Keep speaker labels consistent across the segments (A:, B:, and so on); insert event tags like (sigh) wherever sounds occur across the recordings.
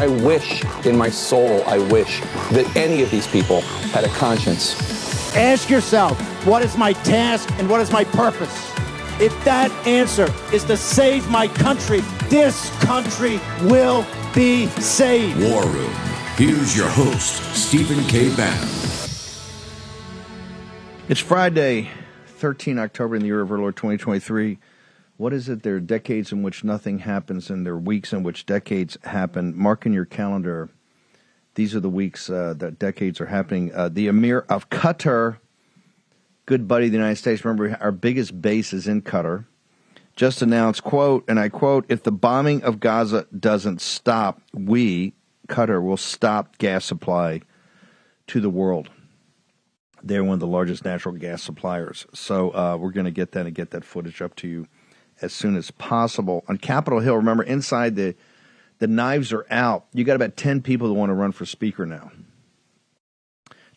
A: I wish in my soul, I wish that any of these people had a conscience.
B: Ask yourself, what is my task and what is my purpose? If that answer is to save my country, this country will be saved.
C: War Room. Here's your host, Stephen K. Bannon.
D: It's Friday, 13 October in the year of our Lord 2023. What is it? There are decades in which nothing happens, and there are weeks in which decades happen. Mark in your calendar. These are the weeks uh, that decades are happening. Uh, the Emir of Qatar, good buddy of the United States. Remember, our biggest base is in Qatar. Just announced, quote, and I quote, if the bombing of Gaza doesn't stop, we, Qatar, will stop gas supply to the world. They're one of the largest natural gas suppliers. So uh, we're going to get that and get that footage up to you as soon as possible. On Capitol Hill, remember, inside the the knives are out. You got about 10 people that want to run for speaker now.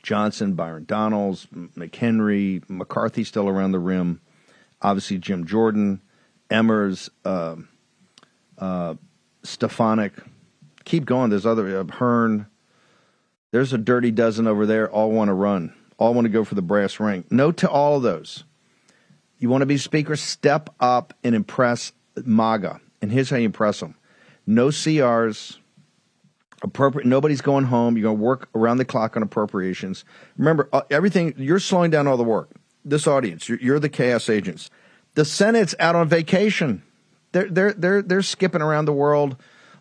D: Johnson, Byron Donalds, McHenry, McCarthy still around the rim. Obviously, Jim Jordan, Emmers, uh, uh, Stefanik. Keep going. There's other, uh, Hern. There's a dirty dozen over there. All want to run all want to go for the brass ring. No to all of those. You want to be speaker? Step up and impress MAGA. And here's how you impress them no CRs. Appropriate. Nobody's going home. You're going to work around the clock on appropriations. Remember, uh, everything. You're slowing down all the work. This audience, you're, you're the chaos agents. The Senate's out on vacation. They're they're they're they're skipping around the world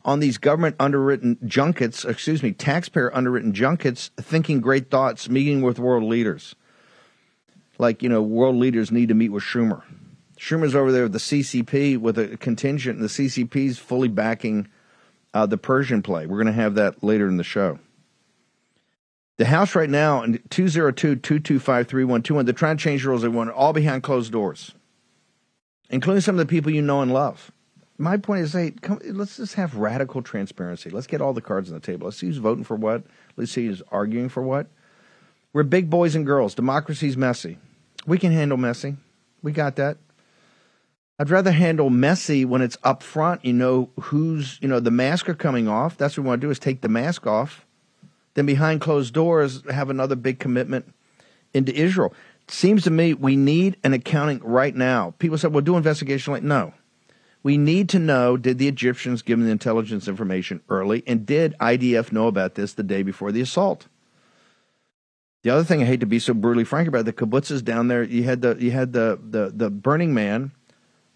D: on these government underwritten junkets, excuse me, taxpayer underwritten junkets, thinking great thoughts, meeting with world leaders. Like, you know, world leaders need to meet with Schumer. Schumer's over there with the CCP with a contingent, and the CCP's fully backing uh, the Persian play. We're going to have that later in the show. The House right now, 202 225 3121, they're trying to change the rules. They want it all behind closed doors, including some of the people you know and love my point is, hey, come, let's just have radical transparency. Let's get all the cards on the table. Let's see who's voting for what. Let's see who's arguing for what. We're big boys and girls. Democracy's messy. We can handle messy. We got that. I'd rather handle messy when it's up front. You know who's, you know, the mask are coming off. That's what we want to do is take the mask off. Then behind closed doors, have another big commitment into Israel. seems to me we need an accounting right now. People said, well, do investigation. Like, no. We need to know did the Egyptians give them the intelligence information early, and did IDF know about this the day before the assault? The other thing I hate to be so brutally frank about the kibbutzes down there. You had the you had the the the Burning Man,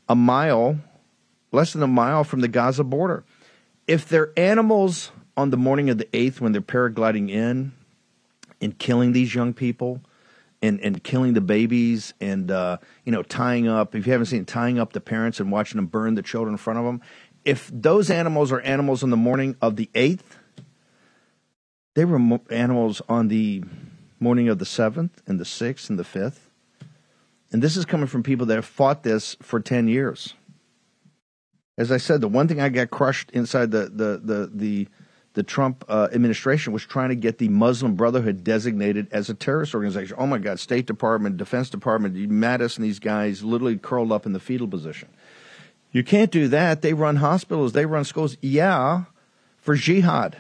D: a mile, less than a mile from the Gaza border. If they're animals on the morning of the eighth when they're paragliding in and killing these young people, and, and killing the babies and uh, you know tying up if you haven't seen tying up the parents and watching them burn the children in front of them if those animals are animals on the morning of the 8th they were animals on the morning of the 7th and the 6th and the 5th and this is coming from people that have fought this for 10 years as i said the one thing i got crushed inside the the the, the the Trump uh, administration was trying to get the Muslim Brotherhood designated as a terrorist organization. Oh my God, State Department, Defense Department, Mattis and these guys literally curled up in the fetal position. You can't do that. They run hospitals, they run schools. Yeah, for jihad.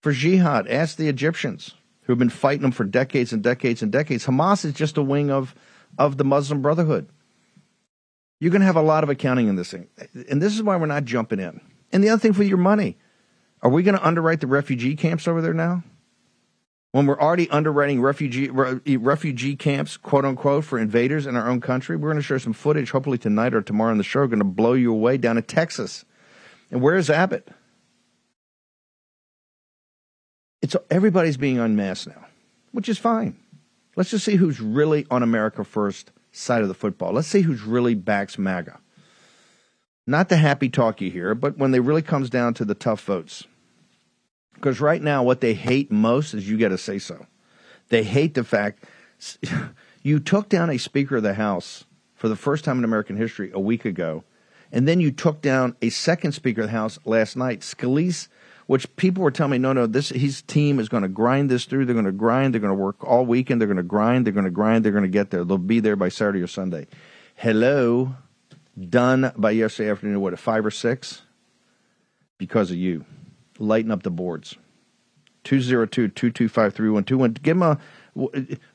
D: For jihad. Ask the Egyptians who have been fighting them for decades and decades and decades. Hamas is just a wing of, of the Muslim Brotherhood. You're going to have a lot of accounting in this thing. And this is why we're not jumping in. And the other thing for your money are we going to underwrite the refugee camps over there now? When we're already underwriting refugee refugee camps, quote unquote, for invaders in our own country, we're going to share some footage, hopefully tonight or tomorrow on the show, going to blow you away down in Texas. And where is Abbott? It's everybody's being unmasked now, which is fine. Let's just see who's really on America First side of the football. Let's see who's really backs MAGA. Not the happy talk you hear, but when it really comes down to the tough votes. Because right now, what they hate most is you got to say so. They hate the fact (laughs) you took down a Speaker of the House for the first time in American history a week ago, and then you took down a second Speaker of the House last night. Scalise which people were telling me, no, no, this his team is going to grind this through. They're going to grind. They're going to work all weekend. They're going to grind. They're going to grind. They're going to get there. They'll be there by Saturday or Sunday. Hello, done by yesterday afternoon. What at five or six? Because of you, lighten up the boards. 202-225-3121. Give them a.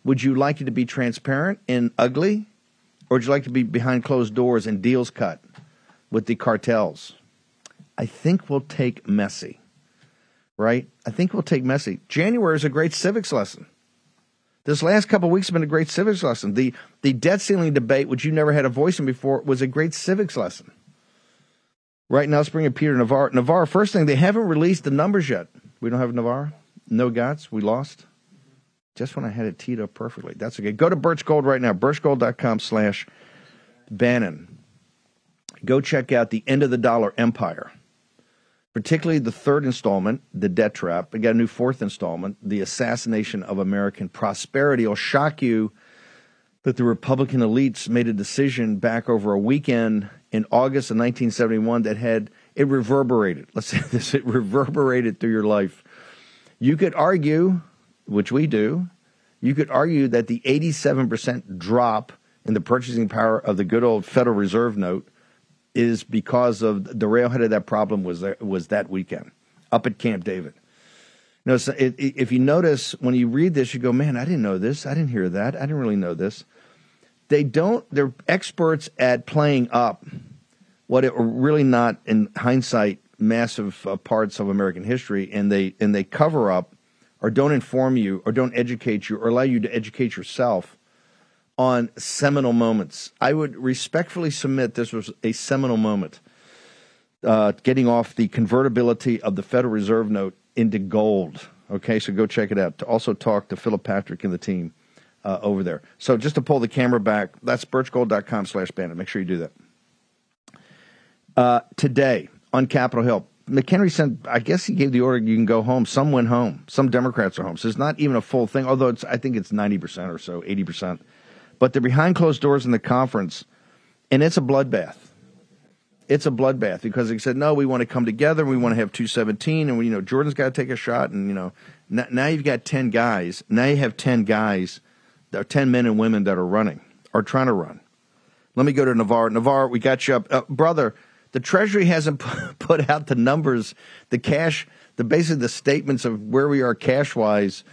D: Would you like it to be transparent and ugly, or would you like to be behind closed doors and deals cut with the cartels? I think we'll take messy right? I think we'll take messy. January is a great civics lesson. This last couple weeks have been a great civics lesson. The the debt ceiling debate, which you never had a voice in before, was a great civics lesson. Right now, let's bring in Peter Navarro. Navarro, first thing, they haven't released the numbers yet. We don't have Navarro. No Gotts. We lost. Just when I had it teed up perfectly. That's okay. Go to Birch Gold right now, birchgold.com slash Bannon. Go check out the End of the Dollar Empire particularly the third installment, The Debt Trap. We got a new fourth installment, The Assassination of American Prosperity. It'll shock you that the Republican elites made a decision back over a weekend in August of 1971 that had it reverberated. Let's say (laughs) this it reverberated through your life. You could argue, which we do, you could argue that the 87% drop in the purchasing power of the good old Federal Reserve note is because of the railhead of that problem was there, was that weekend up at Camp David. Know, so it, it, if you notice when you read this, you go, "Man, I didn't know this. I didn't hear that. I didn't really know this." They don't. They're experts at playing up what are really not, in hindsight, massive uh, parts of American history, and they and they cover up or don't inform you or don't educate you or allow you to educate yourself on seminal moments. I would respectfully submit this was a seminal moment. Uh, getting off the convertibility of the Federal Reserve note into gold. Okay, so go check it out. To also talk to Philip Patrick and the team uh, over there. So just to pull the camera back, that's birchgold.com slash Bannon. Make sure you do that. Uh, today on Capitol Hill, McHenry sent, I guess he gave the order you can go home. Some went home. Some Democrats are home. So it's not even a full thing, although I think it's 90% or so, 80% but they're behind closed doors in the conference, and it's a bloodbath. It's a bloodbath because they said, no, we want to come together. We want to have 217, and we, you know Jordan's got to take a shot, and you know now, now you've got 10 guys. Now you have 10 guys, are 10 men and women that are running or trying to run. Let me go to Navarro. Navarro, we got you up, uh, brother. The Treasury hasn't (laughs) put out the numbers, the cash, the basically the statements of where we are cash wise uh,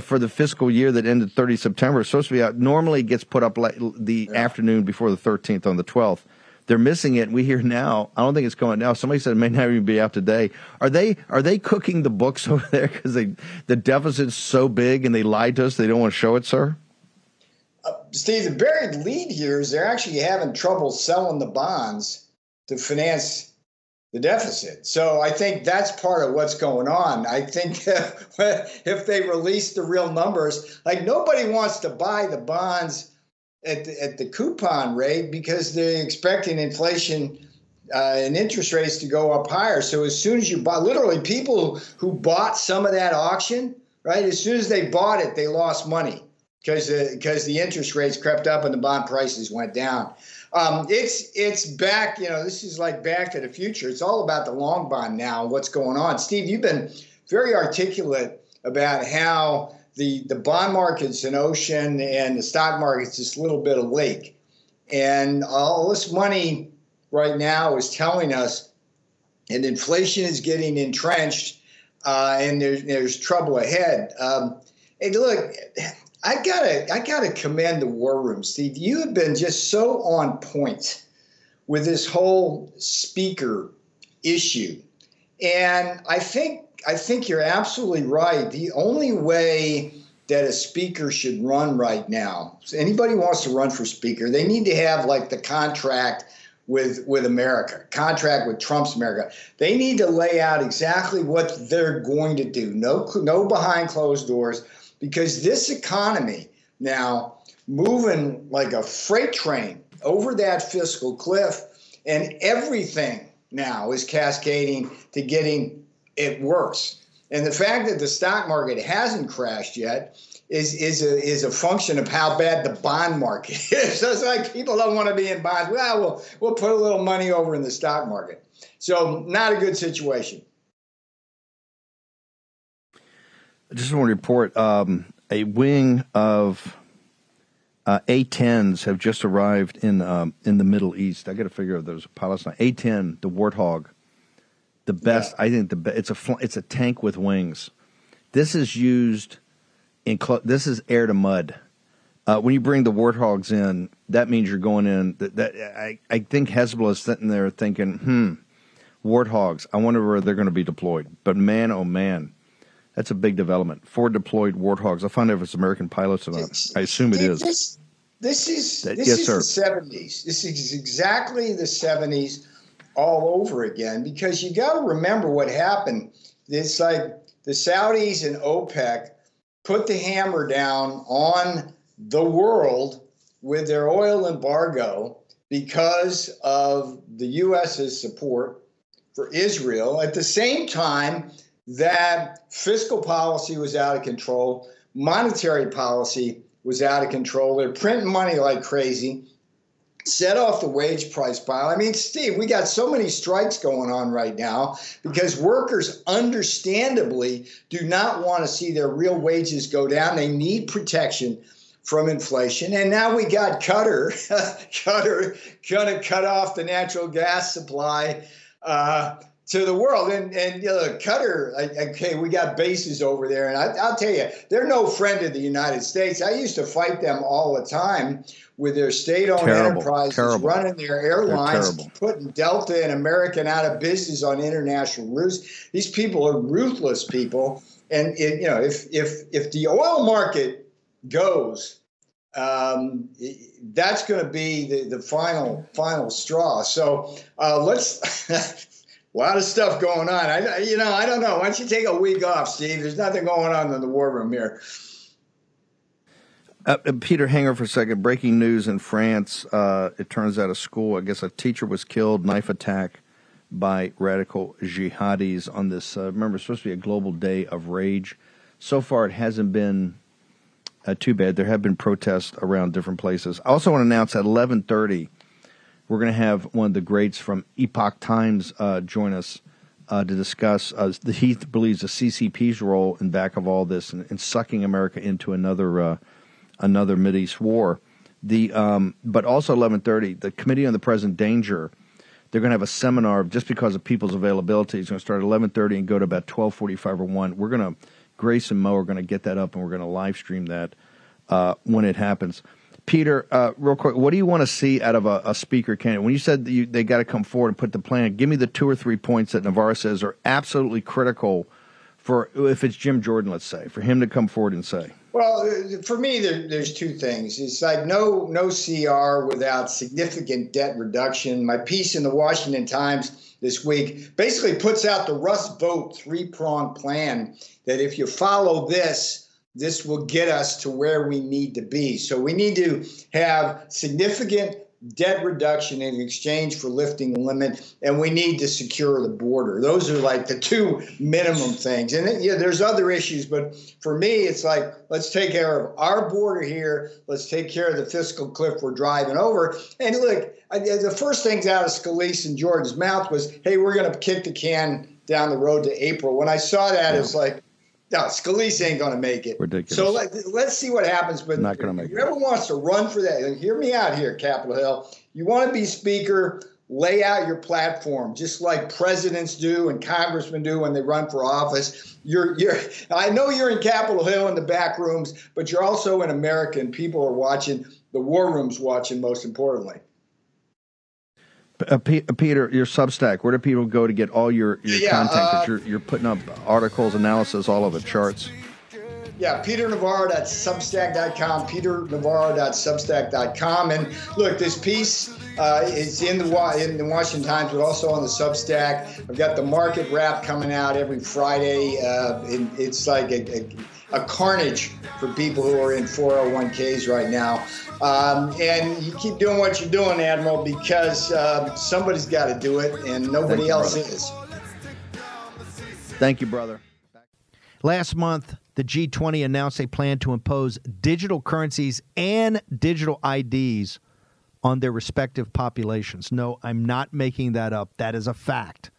D: for the fiscal year that ended 30 September. Supposed to be out. Normally, it gets put up like the yeah. afternoon before the 13th on the 12th. They're missing it. We hear now. I don't think it's going now. Somebody said it may not even be out today. Are they are they cooking the books (laughs) over there because the deficit's so big and they lied to us? They don't want to show it, sir.
E: Uh, Steve, the buried lead here is they're actually having trouble selling the bonds to finance the deficit. So I think that's part of what's going on. I think (laughs) if they release the real numbers, like nobody wants to buy the bonds at the, at the coupon rate because they're expecting inflation uh, and interest rates to go up higher. So as soon as you buy, literally people who bought some of that auction, right? As soon as they bought it, they lost money because because the interest rates crept up and the bond prices went down. Um, it's it's back. You know, this is like Back to the Future. It's all about the long bond now. What's going on, Steve? You've been very articulate about how the the bond market's an ocean and the stock market's this little bit of lake, and all this money right now is telling us, and inflation is getting entrenched, uh, and there's there's trouble ahead. Um, hey, look, I gotta, I gotta commend the War Room, Steve. You have been just so on point with this whole speaker issue, and I think, I think you're absolutely right. The only way that a speaker should run right now, so anybody wants to run for speaker, they need to have like the contract with with America, contract with Trump's America. They need to lay out exactly what they're going to do. No, no behind closed doors because this economy now moving like a freight train over that fiscal cliff, and everything now is cascading to getting it worse. And the fact that the stock market hasn't crashed yet is is a is a function of how bad the bond market (laughs) is. so it's like people don't want to be in bonds. Well, we'll we'll put a little money over in the stock market. So not a good situation.
D: I just want to report um, a wing of uh, A-10s have just arrived in um, in the Middle East. I got to figure out those Palestine A-10, the Warthog, the best. Yeah. I think the be- it's a fl- it's a tank with wings. This is used in cl- this is air to mud. Uh, when you bring the warthogs in, that means you're going in. That, that I, I think Hezbollah is sitting there thinking, hmm, warthogs. I wonder where they're going to be deployed. But man, oh man, that's a big development. Four deployed warthogs. I'll find out if it's American pilots or not. I assume it is.
E: This, this is this yes, is sir. the seventies. This is exactly the seventies all over again. Because you got to remember what happened. It's like the Saudis and OPEC put the hammer down on the world with their oil embargo because of the U.S.'s support for Israel. At the same time that fiscal policy was out of control, monetary policy was out of control. They're printing money like crazy set off the wage price pile. I mean, Steve, we got so many strikes going on right now because workers understandably do not want to see their real wages go down. They need protection from inflation. And now we got Qatar, Qatar going to cut off the natural gas supply. Uh, to the world. And and you know, Qatar, okay, we got bases over there, and I, will tell you, they're no friend of the United States. I used to fight them all the time with their state-owned terrible, enterprises terrible. running their airlines, putting Delta and American out of business on international routes. These people are ruthless people, and it, you know, if if if the oil market goes. Um, that's going to be the, the final final straw. So uh, let's (laughs) a lot of stuff going on. I, you know, I don't know. Why don't you take a week off, Steve? There's nothing going on in the war room here.
D: Uh, uh, Peter, hang for a second. Breaking news in France. Uh, it turns out a school, I guess a teacher was killed, knife attack by radical jihadis on this. Uh, remember, it's supposed to be a global day of rage. So far, it hasn't been uh, too bad. There have been protests around different places. I also want to announce at 1130 we're going to have one of the greats from Epoch Times uh, join us uh, to discuss. Uh, the Heath believes the CCP's role in back of all this and, and sucking America into another uh, another East war. The um, but also 11:30, the Committee on the Present Danger. They're going to have a seminar just because of people's availability. It's going to start at 11:30 and go to about 12:45 or one. We're going to Grace and Mo are going to get that up and we're going to live stream that uh, when it happens. Peter, uh, real quick, what do you want to see out of a, a speaker candidate? When you said you, they got to come forward and put the plan, give me the two or three points that Navarro says are absolutely critical for if it's Jim Jordan, let's say, for him to come forward and say.
E: Well, for me, there, there's two things. It's like no no CR without significant debt reduction. My piece in the Washington Times this week basically puts out the Russ Vought three pronged plan that if you follow this this will get us to where we need to be. So we need to have significant debt reduction in exchange for lifting the limit, and we need to secure the border. Those are like the two minimum things. And then, yeah, there's other issues, but for me, it's like let's take care of our border here. Let's take care of the fiscal cliff we're driving over. And look, I, the first things out of Scalise and Jordan's mouth was, "Hey, we're going to kick the can down the road to April." When I saw that, yeah. it's like no, Scalise ain't going to make it.
D: Ridiculous.
E: So let, us see what happens. But
D: not going to make
E: whoever it. wants to run for that, hear me out here, Capitol Hill. You want to be speaker, lay out your platform, just like presidents do and congressmen do when they run for office. You're, you're. I know you're in Capitol Hill in the back rooms, but you're also in America, and people are watching. The war room's watching, most importantly.
D: Uh, P- uh, Peter, your Substack. Where do people go to get all your, your yeah, content? Uh, you're, you're putting up articles, analysis, all of it, charts.
E: Yeah, Peter peternavarro.substack.com, peternavarro.substack.com. And look, this piece uh, is in the in the Washington Times, but also on the Substack. I've got the market wrap coming out every Friday. Uh, it, it's like a, a a carnage for people who are in 401ks right now. Um, and you keep doing what you're doing, Admiral, because uh, somebody's got to do it, and nobody else brother. is.
D: Thank you, brother.
F: Last month, the G20 announced a plan to impose digital currencies and digital IDs on their respective populations. No, I'm not making that up. That is a fact.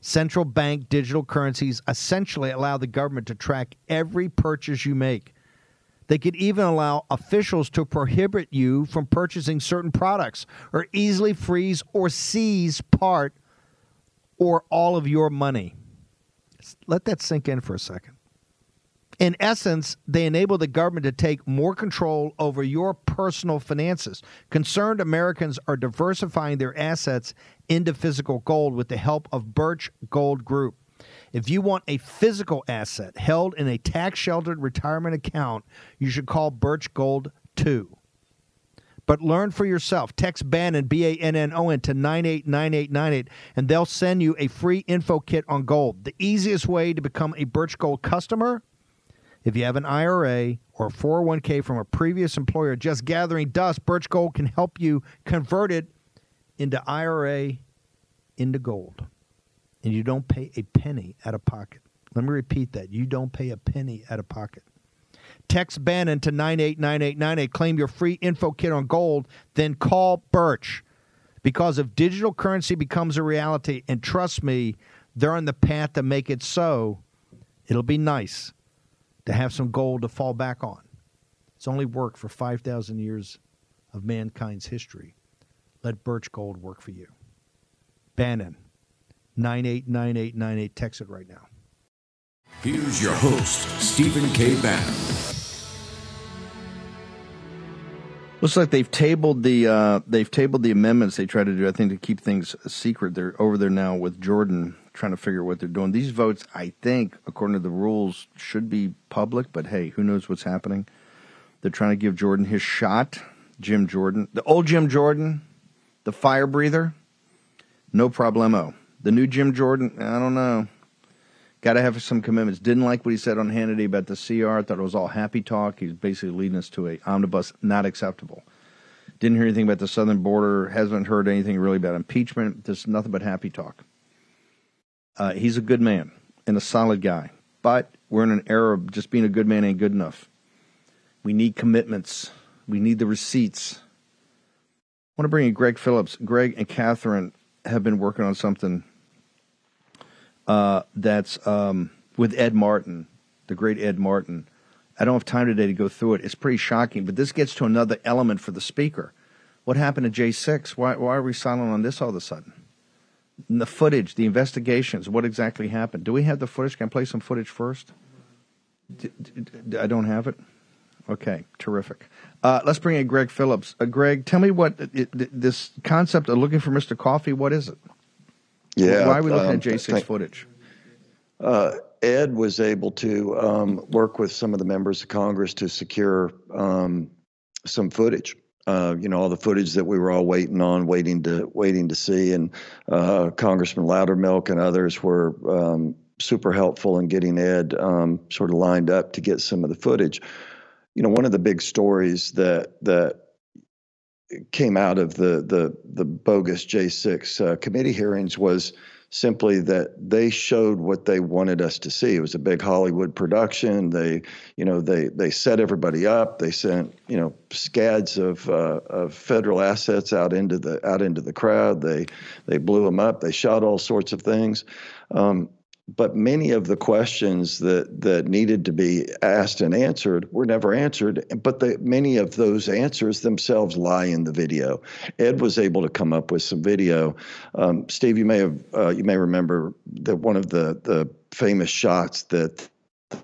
F: Central bank digital currencies essentially allow the government to track every purchase you make. They could even allow officials to prohibit you from purchasing certain products or easily freeze or seize part or all of your money. Let that sink in for a second. In essence, they enable the government to take more control over your personal finances. Concerned Americans are diversifying their assets into physical gold with the help of Birch Gold Group. If you want a physical asset held in a tax sheltered retirement account, you should call Birch Gold 2. But learn for yourself. Text Bannon, B A N N O N, to 989898, and they'll send you a free info kit on gold. The easiest way to become a Birch Gold customer if you have an IRA or 401k from a previous employer just gathering dust, Birch Gold can help you convert it into IRA into gold. And you don't pay a penny out of pocket. Let me repeat that. You don't pay a penny out of pocket. Text Bannon to 989898. Claim your free info kit on gold, then call Birch. Because if digital currency becomes a reality, and trust me, they're on the path to make it so, it'll be nice to have some gold to fall back on. It's only worked for 5,000 years of mankind's history. Let Birch Gold work for you. Bannon, 989898. Text it right now.
C: Here's your host, Stephen K. Bannon.
D: Looks like they've tabled the uh, they've tabled the amendments they try to do. I think to keep things secret. They're over there now with Jordan trying to figure out what they're doing. These votes, I think, according to the rules, should be public. But hey, who knows what's happening? They're trying to give Jordan his shot. Jim Jordan, the old Jim Jordan, the fire breather, no problemo. The new Jim Jordan, I don't know. Got to have some commitments. Didn't like what he said on Hannity about the CR. Thought it was all happy talk. He's basically leading us to a omnibus. Not acceptable. Didn't hear anything about the southern border. Hasn't heard anything really about impeachment. Just nothing but happy talk. Uh, he's a good man and a solid guy. But we're in an era of just being a good man ain't good enough. We need commitments. We need the receipts. I want to bring in Greg Phillips. Greg and Catherine have been working on something uh, that's um, with Ed Martin, the great Ed Martin. I don't have time today to go through it. It's pretty shocking, but this gets to another element for the speaker. What happened to J6? Why, why are we silent on this all of a sudden? The footage, the investigations, what exactly happened? Do we have the footage? Can I play some footage first? D- d- d- I don't have it. Okay, terrific. Uh, let's bring in Greg Phillips. Uh, Greg, tell me what it, this concept of looking for Mr. Coffee. What is it?
G: Yeah.
D: Why are we looking
G: um,
D: at J6
G: thank-
D: footage?
G: Uh, Ed was able to um, work with some of the members of Congress to secure um, some footage. Uh, you know, all the footage that we were all waiting on, waiting to waiting to see, and uh, Congressman Loudermilk and others were um, super helpful in getting Ed um, sort of lined up to get some of the footage. You know, one of the big stories that that came out of the the the bogus J6 uh, committee hearings was simply that they showed what they wanted us to see. It was a big Hollywood production. They, you know, they they set everybody up. They sent, you know, scads of uh, of federal assets out into the out into the crowd. They they blew them up. They shot all sorts of things. Um, but many of the questions that that needed to be asked and answered were never answered. But the, many of those answers themselves lie in the video. Ed was able to come up with some video. Um, Steve, you may have uh, you may remember that one of the the famous shots that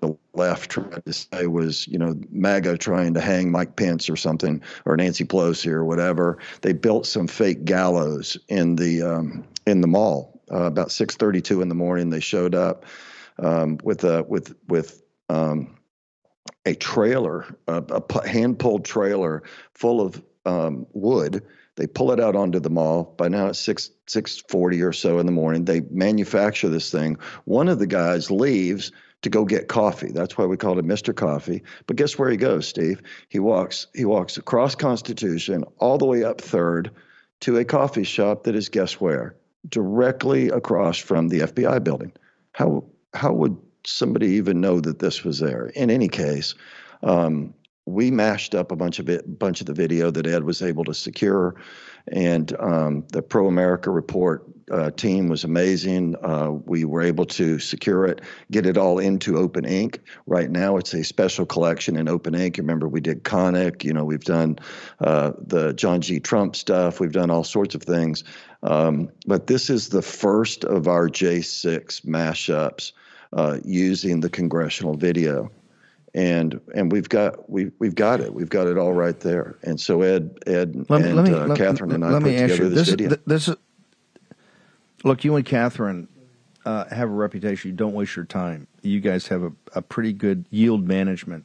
G: the left tried to say was, you know, MAGA trying to hang Mike Pence or something, or Nancy Pelosi or whatever. They built some fake gallows in the um, in the mall uh, about 6:32 in the morning. They showed up um, with a with with um, a trailer, a, a hand pulled trailer full of um, wood. They pull it out onto the mall. By now it's six six forty or so in the morning. They manufacture this thing. One of the guys leaves to go get coffee. That's why we called him Mr. Coffee. But guess where he goes, Steve? He walks he walks across Constitution all the way up Third to a coffee shop that is guess where? Directly across from the FBI building. How how would somebody even know that this was there. In any case, um, we mashed up a bunch of it, bunch of the video that Ed was able to secure, and um, the Pro America Report uh, team was amazing. Uh, we were able to secure it, get it all into Open Ink. Right now, it's a special collection in Open Ink. Remember, we did Konnech. You know, we've done uh, the John G. Trump stuff. We've done all sorts of things. Um, but this is the first of our J6 mashups uh, using the congressional video and and we've got we we've got it. We've got it all right there. And so Ed Ed
D: Let
G: and
D: let me-
G: uh,
D: let-
G: Catherine and I
D: let
G: put
D: me
G: together
D: you,
G: this,
D: this,
G: video.
D: th- this is look. You and Catherine uh, have a reputation. You don't waste your time. You guys have a, a pretty good yield management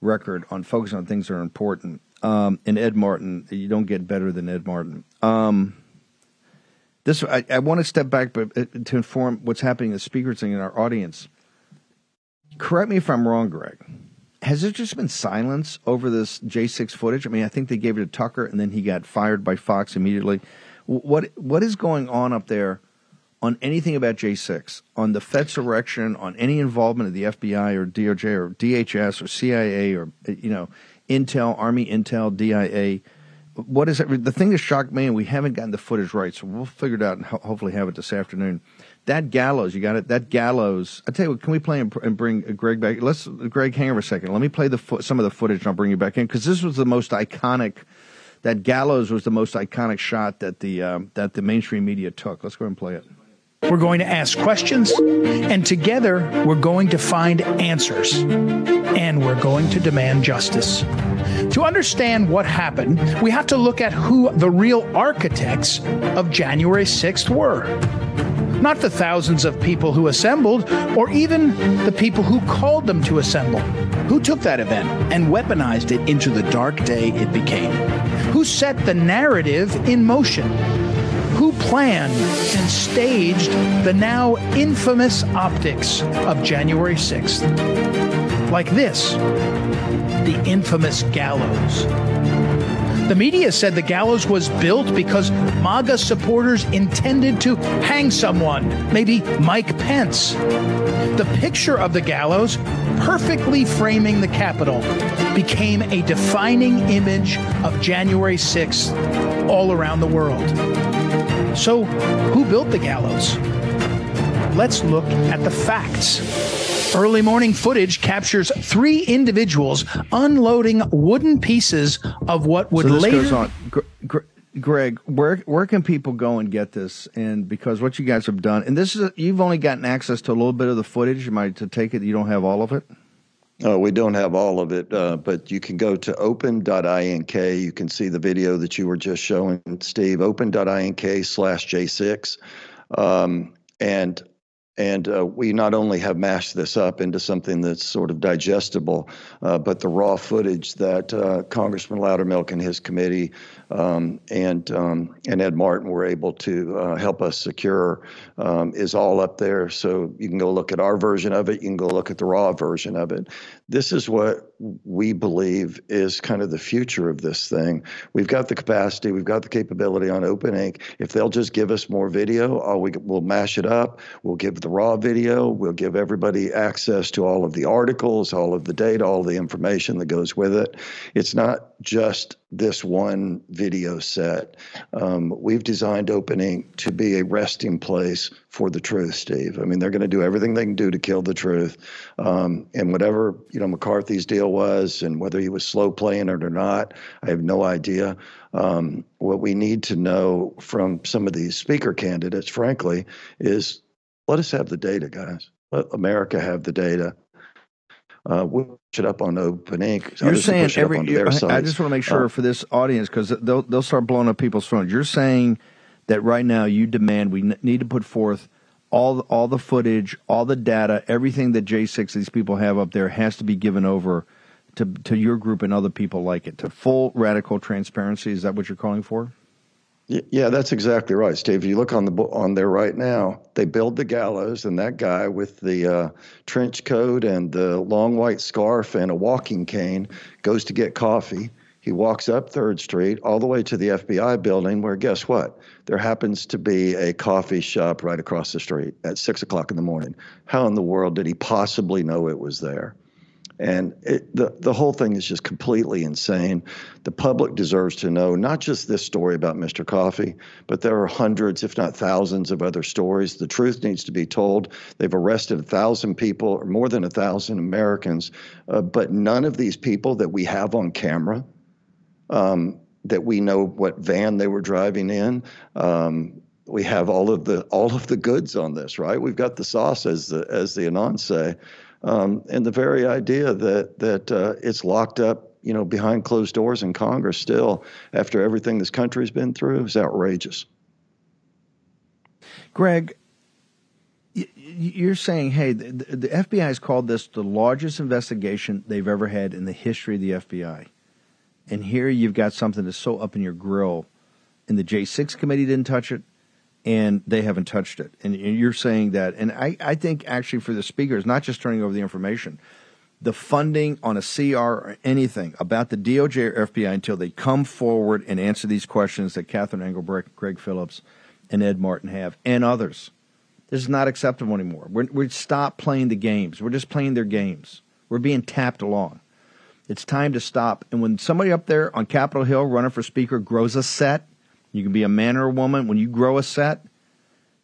D: record on focusing on things that are important. Um, and Ed Martin, you don't get better than Ed Martin. Um, this I, I want to step back, but uh, to inform what's happening in the speakers and in our audience. Correct me if I'm wrong, Greg. Has there just been silence over this J6 footage? I mean, I think they gave it to Tucker, and then he got fired by Fox immediately. What what is going on up there on anything about J6, on the Fed's direction, on any involvement of the FBI or DOJ or DHS or CIA or you know Intel, Army Intel, DIA? What is it? The thing that shocked me, and we haven't gotten the footage right, so we'll figure it out and ho- hopefully have it this afternoon. That gallows, you got it. That gallows. I tell you what, can we play and, and bring Greg back? Let's Greg, hang over a second. Let me play the fo- some of the footage, and I'll bring you back in because this was the most iconic. That gallows was the most iconic shot that the um, that the mainstream media took. Let's go ahead and play it.
H: We're going to ask questions, and together we're going to find answers. And we're going to demand justice. To understand what happened, we have to look at who the real architects of January 6th were. Not the thousands of people who assembled, or even the people who called them to assemble. Who took that event and weaponized it into the dark day it became? Who set the narrative in motion? Who planned and staged the now infamous optics of January 6th. Like this the infamous gallows. The media said the gallows was built because MAGA supporters intended to hang someone, maybe Mike Pence. The picture of the gallows, perfectly framing the Capitol, became a defining image of January 6th all around the world. So, who built the gallows? Let's look at the facts. Early morning footage captures three individuals unloading wooden pieces of what would
D: so this
H: later
D: goes on. Gr- Gr- Greg, where where can people go and get this? And because what you guys have done, and this is you've only gotten access to a little bit of the footage. Am I to take it you don't have all of it?
G: Uh, we don't have all of it, uh, but you can go to open.ink. You can see the video that you were just showing, Steve. Open.ink slash J6. Um, and and uh, we not only have mashed this up into something that's sort of digestible, uh, but the raw footage that uh, Congressman Loudermilk and his committee um, and um, and Ed Martin were able to uh, help us secure um, is all up there. So you can go look at our version of it. You can go look at the raw version of it. This is what we believe is kind of the future of this thing. We've got the capacity, we've got the capability on Open Ink. If they'll just give us more video, all we we'll mash it up. We'll give the raw video. We'll give everybody access to all of the articles, all of the data, all the information that goes with it. It's not just this one video set. Um, we've designed Open Ink to be a resting place for the truth, Steve. I mean, they're going to do everything they can do to kill the truth. Um, and whatever, you know, McCarthy's deal was, and whether he was slow playing it or not, I have no idea. Um, what we need to know from some of these speaker candidates, frankly, is let us have the data, guys. Let America have the data. Uh, we'll push it up on Open Ink.
D: You're saying
G: push it up
D: every.
G: their
D: I just want to make sure
G: Uh,
D: for this audience because they'll they'll start blowing up people's phones. You're saying that right now you demand we n- need to put forth all the, all the footage, all the data, everything that J6 these people have up there has to be given over to to your group and other people like it to full radical transparency. Is that what you're calling for?
G: Yeah, that's exactly right, Steve. If you look on the on there right now, they build the gallows, and that guy with the uh, trench coat and the long white scarf and a walking cane goes to get coffee. He walks up Third Street all the way to the FBI building, where guess what? There happens to be a coffee shop right across the street at six o'clock in the morning. How in the world did he possibly know it was there? And it, the, the whole thing is just completely insane. The public deserves to know not just this story about Mr. Coffee, but there are hundreds, if not thousands, of other stories. The truth needs to be told. They've arrested a thousand people, or more than a thousand Americans, uh, but none of these people that we have on camera, um, that we know what van they were driving in, um, we have all of the all of the goods on this, right? We've got the sauce, as the as the Anons say. Um, and the very idea that that uh, it's locked up, you know, behind closed doors in Congress still after everything this country's been through is outrageous.
D: Greg, you're saying, hey, the, the FBI has called this the largest investigation they've ever had in the history of the FBI, and here you've got something that's so up in your grill, and the J6 committee didn't touch it and they haven't touched it. And, you're saying that. And I, I think actually for the speakers, not just turning over the information, the funding on a CR or anything about the DOJ or FBI until they come forward and answer these questions that Catherine Engelbrecht, Greg Phillips, and Ed Martin have, and others. This is not acceptable anymore. We're, we stop playing the games. We're just playing their games. We're being tapped along. It's time to stop. And when somebody up there on Capitol Hill running for speaker grows a set – you can be a man or a woman. When you grow a set,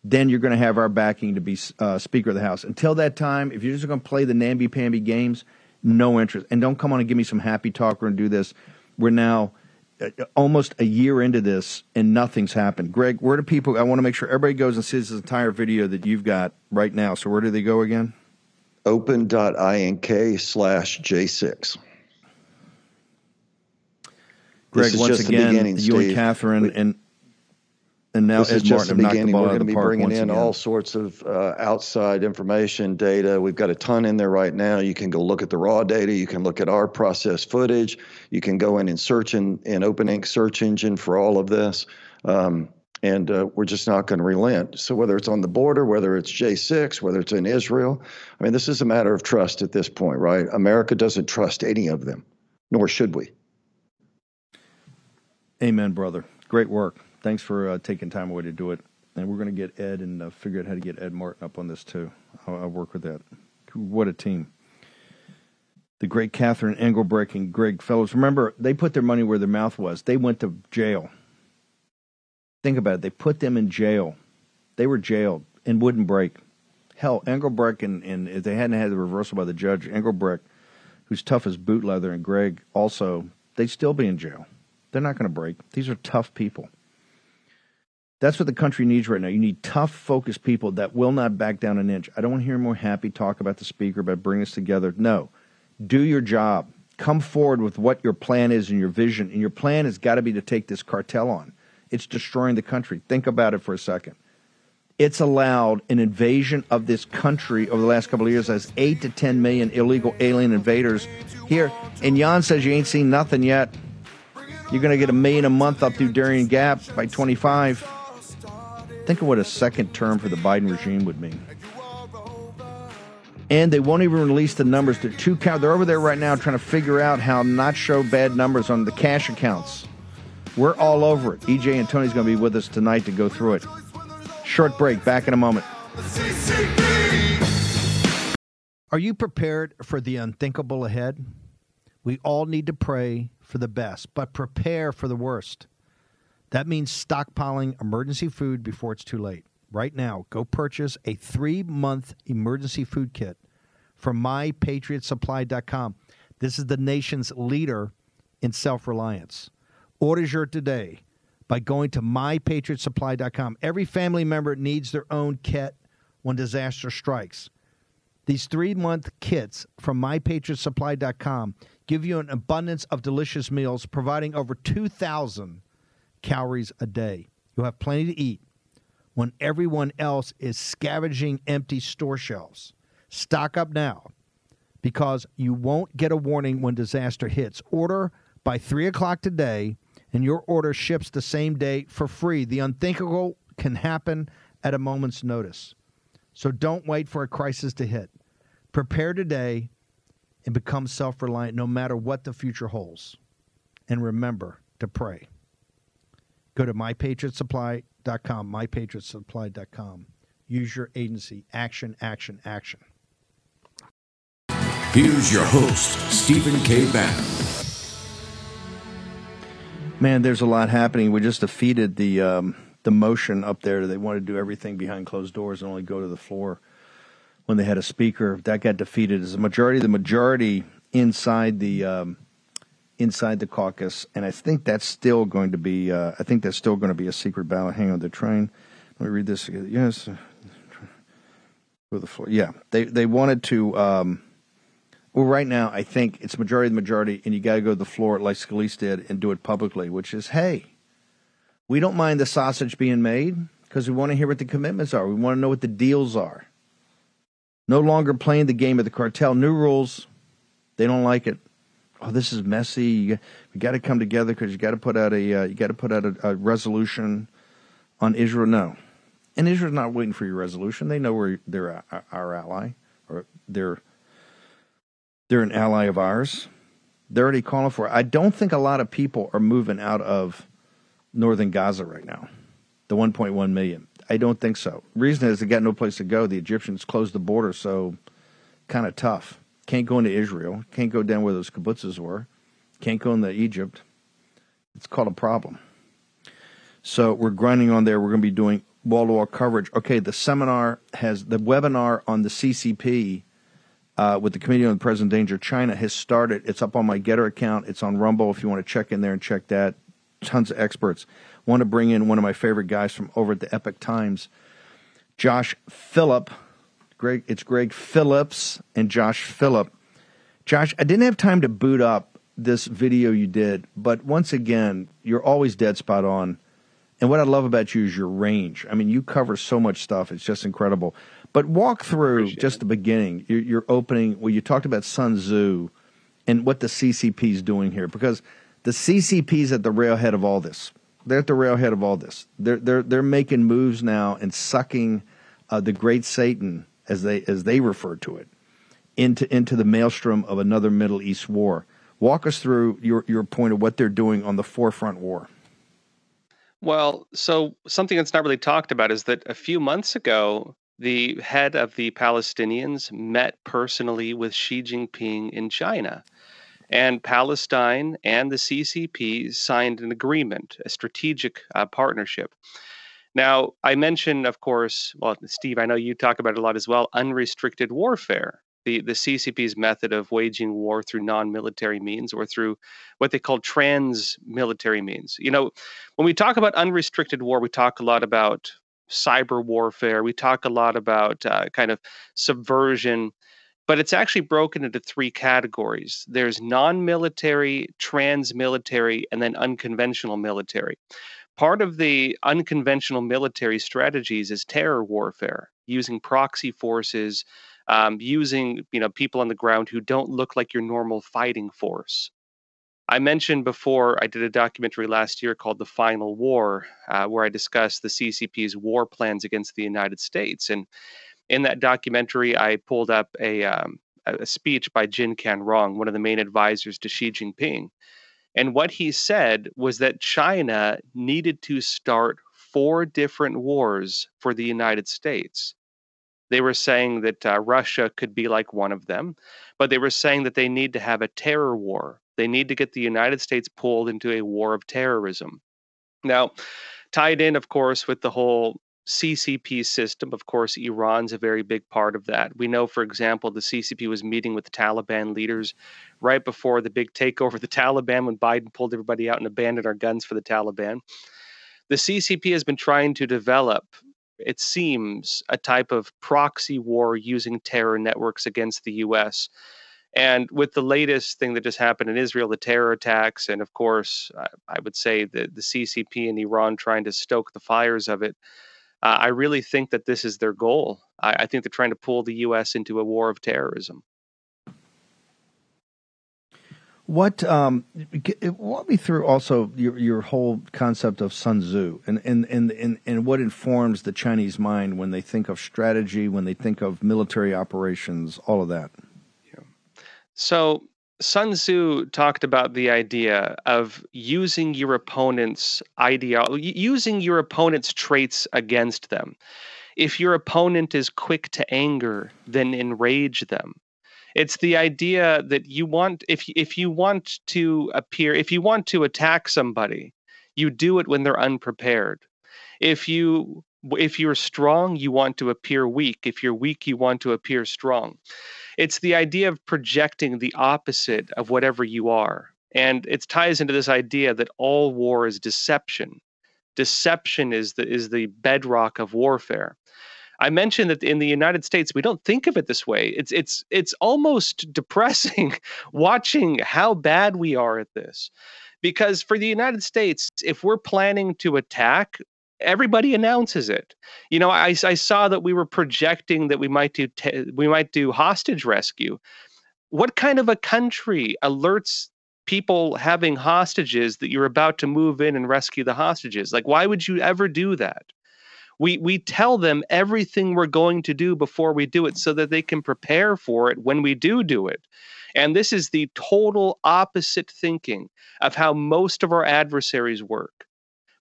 D: then you're going to have our backing to be uh, Speaker of the House. Until that time, if you're just going to play the namby-pamby games, no interest. And don't come on and give me some happy talk. and do this. We're now uh, almost a year into this, and nothing's happened. Greg, where do people? I want to make sure everybody goes and sees this entire video that you've got right now. So where do they go again?
G: Open.ink slash J6.
D: Greg, once again, you and Catherine we, and and now
G: this
D: Ed Martin have knocked the
G: We're
D: going
G: to be bringing in
D: again.
G: all sorts of uh, outside information, data. We've got a ton in there right now. You can go look at the raw data. You can look at our process footage. You can go in and search in, in OpenInk search engine for all of this. Um, and uh, we're just not going to relent. So whether it's on the border, whether it's J6, whether it's in Israel, I mean, this is a matter of trust at this point, right? America doesn't trust any of them, nor should we.
D: Amen, brother. Great work. Thanks for uh, taking time away to do it. And we're going to get Ed and uh, figure out how to get Ed Martin up on this too. I'll, I'll, work with that. What a team. The great Catherine Engelbrecht and Greg Phillips. Remember, they put their money where their mouth was. They went to jail. Think about it. They put them in jail. They were jailed and wouldn't break. Hell, Engelbrecht and, and if they hadn't had the reversal by the judge, Engelbrecht, who's tough as boot leather, and Greg also, they'd still be in jail. They're not going to break. These are tough people. That's what the country needs right now. You need tough, focused people that will not back down an inch. I don't want to hear more happy talk about the speaker, about bringing us together. No. Do your job. Come forward with what your plan is and your vision. And your plan has got to be to take this cartel on. It's destroying the country. Think about it for a second. It's allowed an invasion of this country over the last couple of years as eight to 10 million illegal alien invaders here. And Jan says you ain't seen nothing yet. You're going to get a million a month up through Darien Gap by 25. Think of what a second term for the Biden regime would mean. And they won't even release the numbers. They're too count. They're over there right now trying to figure out how not show bad numbers on the cash accounts. We're all over it. EJ Antoni's going to be with us tonight to go through it. Short break. Back in a moment.
H: Are you prepared for the unthinkable ahead? We all need to pray for the best, but prepare for the worst. That means stockpiling emergency food before it's too late. Right now, go purchase a three month emergency food kit from mypatriotsupply.com. This is the nation's leader in self reliance. Order your today by going to mypatriotsupply.com. Every family member needs their own kit when disaster strikes. These three month kits from mypatriotsupply.com give you an abundance of delicious meals, providing over 2,000 calories a day. You'll have plenty to eat when everyone else is scavenging empty store shelves. Stock up now because you won't get a warning when disaster hits. Order by 3 o'clock today, and your order ships the same day for free. The unthinkable can happen at a moment's notice. So don't wait for a crisis to hit. Prepare today and become self reliant no matter what the future holds.
F: And remember to pray. Go to mypatriotsupply.com, mypatriotsupply.com. Use your agency. Action, action, action.
C: Here's your host, Stephen K. Bannon.
D: Man, there's a lot happening. We just defeated the um, the motion up there. They wanted to do everything behind closed doors and only go to the floor when they had a speaker. That got defeated. As a majority, the majority inside the um, inside the caucus, and I think that's still going to be. Uh, I think that's still going to be a secret ballot. Hang on, the train. Let me read this again. Yes, the floor. Yeah, they they wanted to. Um, well, right now, I think it's majority of the majority, and you got to go to the floor like Scalise did and do it publicly, which is, hey, we don't mind the sausage being made because we want to hear what the commitments are. We want to know what the deals are. No longer playing the game of the cartel. New rules. They don't like it. Oh, this is messy. You, you got to come together because you got to put out a uh, you got to put out a, a resolution on Israel. No, and Israel's not waiting for your resolution. They know we're they're our, our ally or they're they're an ally of ours. They're already calling for it. I don't think a lot of people are moving out of northern Gaza right now, the 1.1 million. I don't think so. Reason is they got no place to go. The Egyptians closed the border, so kind of tough. Can't go into Israel. Can't go down where those kibbutzes were. Can't go into Egypt. It's called a problem. So we're grinding on there. We're going to be doing wall to wall coverage. Okay, the seminar has the webinar on the CCP uh, with the Committee on the Present Danger China has started. It's up on my Gettr account. It's on Rumble if you want to check in there and check that. Tons of experts. Want to bring in one of my favorite guys from over at the Epoch Times, Josh Phillip. Greg, it's Greg Phillips and Josh Phillip. Josh, I didn't have time to boot up this video you did, but once again, you're always dead spot on. And what I love about you is your range. I mean, you cover so much stuff; it's just incredible. But walk through just the beginning, your, your opening, where you talked about Sun Tzu and what the CCP is doing here, because the CCP is at the railhead of all this. They're at the railhead of all this. They're they're they're making moves now and sucking uh, the great Satan, as they as they refer to it, into into the maelstrom of another Middle East war. Walk us through your your point of what they're doing on the four-front war.
I: Well, so something that's not really talked about is that a few months ago, the head of the Palestinians met personally with Xi Jinping in China. And Palestine and the CCP signed an agreement, a strategic uh, partnership. Now, I mentioned, of course, well, Steve, I know you talk about it a lot as well, unrestricted warfare. The, the CCP's method of waging war through non military means or through what they call trans military means. You know, when we talk about unrestricted war, we talk a lot about cyber warfare. We talk a lot about uh, kind of subversion, but it's actually broken into three categories there's non military, trans military, and then unconventional military. Part of the unconventional military strategies is terror warfare, using proxy forces, um, using you know people on the ground who don't look like your normal fighting force. I mentioned before I did a documentary last year called The Final War, uh, where I discussed the CCP's war plans against the United States. And in that documentary, I pulled up a, um, a speech by Jin Canrong, one of the main advisors to Xi Jinping. And what he said was that China needed to start four different wars for the United States. They were saying that uh, Russia could be like one of them, but they were saying that they need to have a terror war they need to get the United States pulled into a war of terrorism. Now, tied in, of course, with the whole CCP system, of course, Iran's a very big part of that. We know, for example, the CCP was meeting with the Taliban leaders right before the big takeover of the Taliban when Biden pulled everybody out and abandoned our guns for the Taliban. The CCP has been trying to develop, it seems, a type of proxy war using terror networks against the US. And with the latest thing that just happened in Israel, the terror attacks, and of course, I would say the, the CCP and Iran trying to stoke the fires of it, uh, I really think that this is their goal. I, I think they're trying to pull the U.S. into a war of terrorism.
D: What um, walk me through also your your whole concept of Sun Tzu and and, and and and what informs the Chinese mind when they think of strategy, when they think of military operations, all of that. Yeah.
I: So Sun Tzu talked about the idea of using your opponent's ideology, using your opponent's traits against them. If your opponent is quick to anger, then enrage them. It's the idea that you want if if you want to appear, if you want to attack somebody, you do it when they're unprepared. If you if you're strong, you want to appear weak. If you're weak, you want to appear strong. It's the idea of projecting the opposite of whatever you are. And it ties into this idea that all war is deception. Deception is the is the bedrock of warfare. I mentioned that in the United States we don't think of it this way. It's it's it's almost (laughs) depressing watching how bad we are at this. Because for the United States, if we're planning to attack, everybody announces it. You know, I, I saw that we were projecting that we might do te- we might do hostage rescue. What kind of a country alerts people having hostages that you're about to move in and rescue the hostages? Like, why would you ever do that? We we tell them everything we're going to do before we do it, so that they can prepare for it when we do do it. And this is the total opposite thinking of how most of our adversaries work.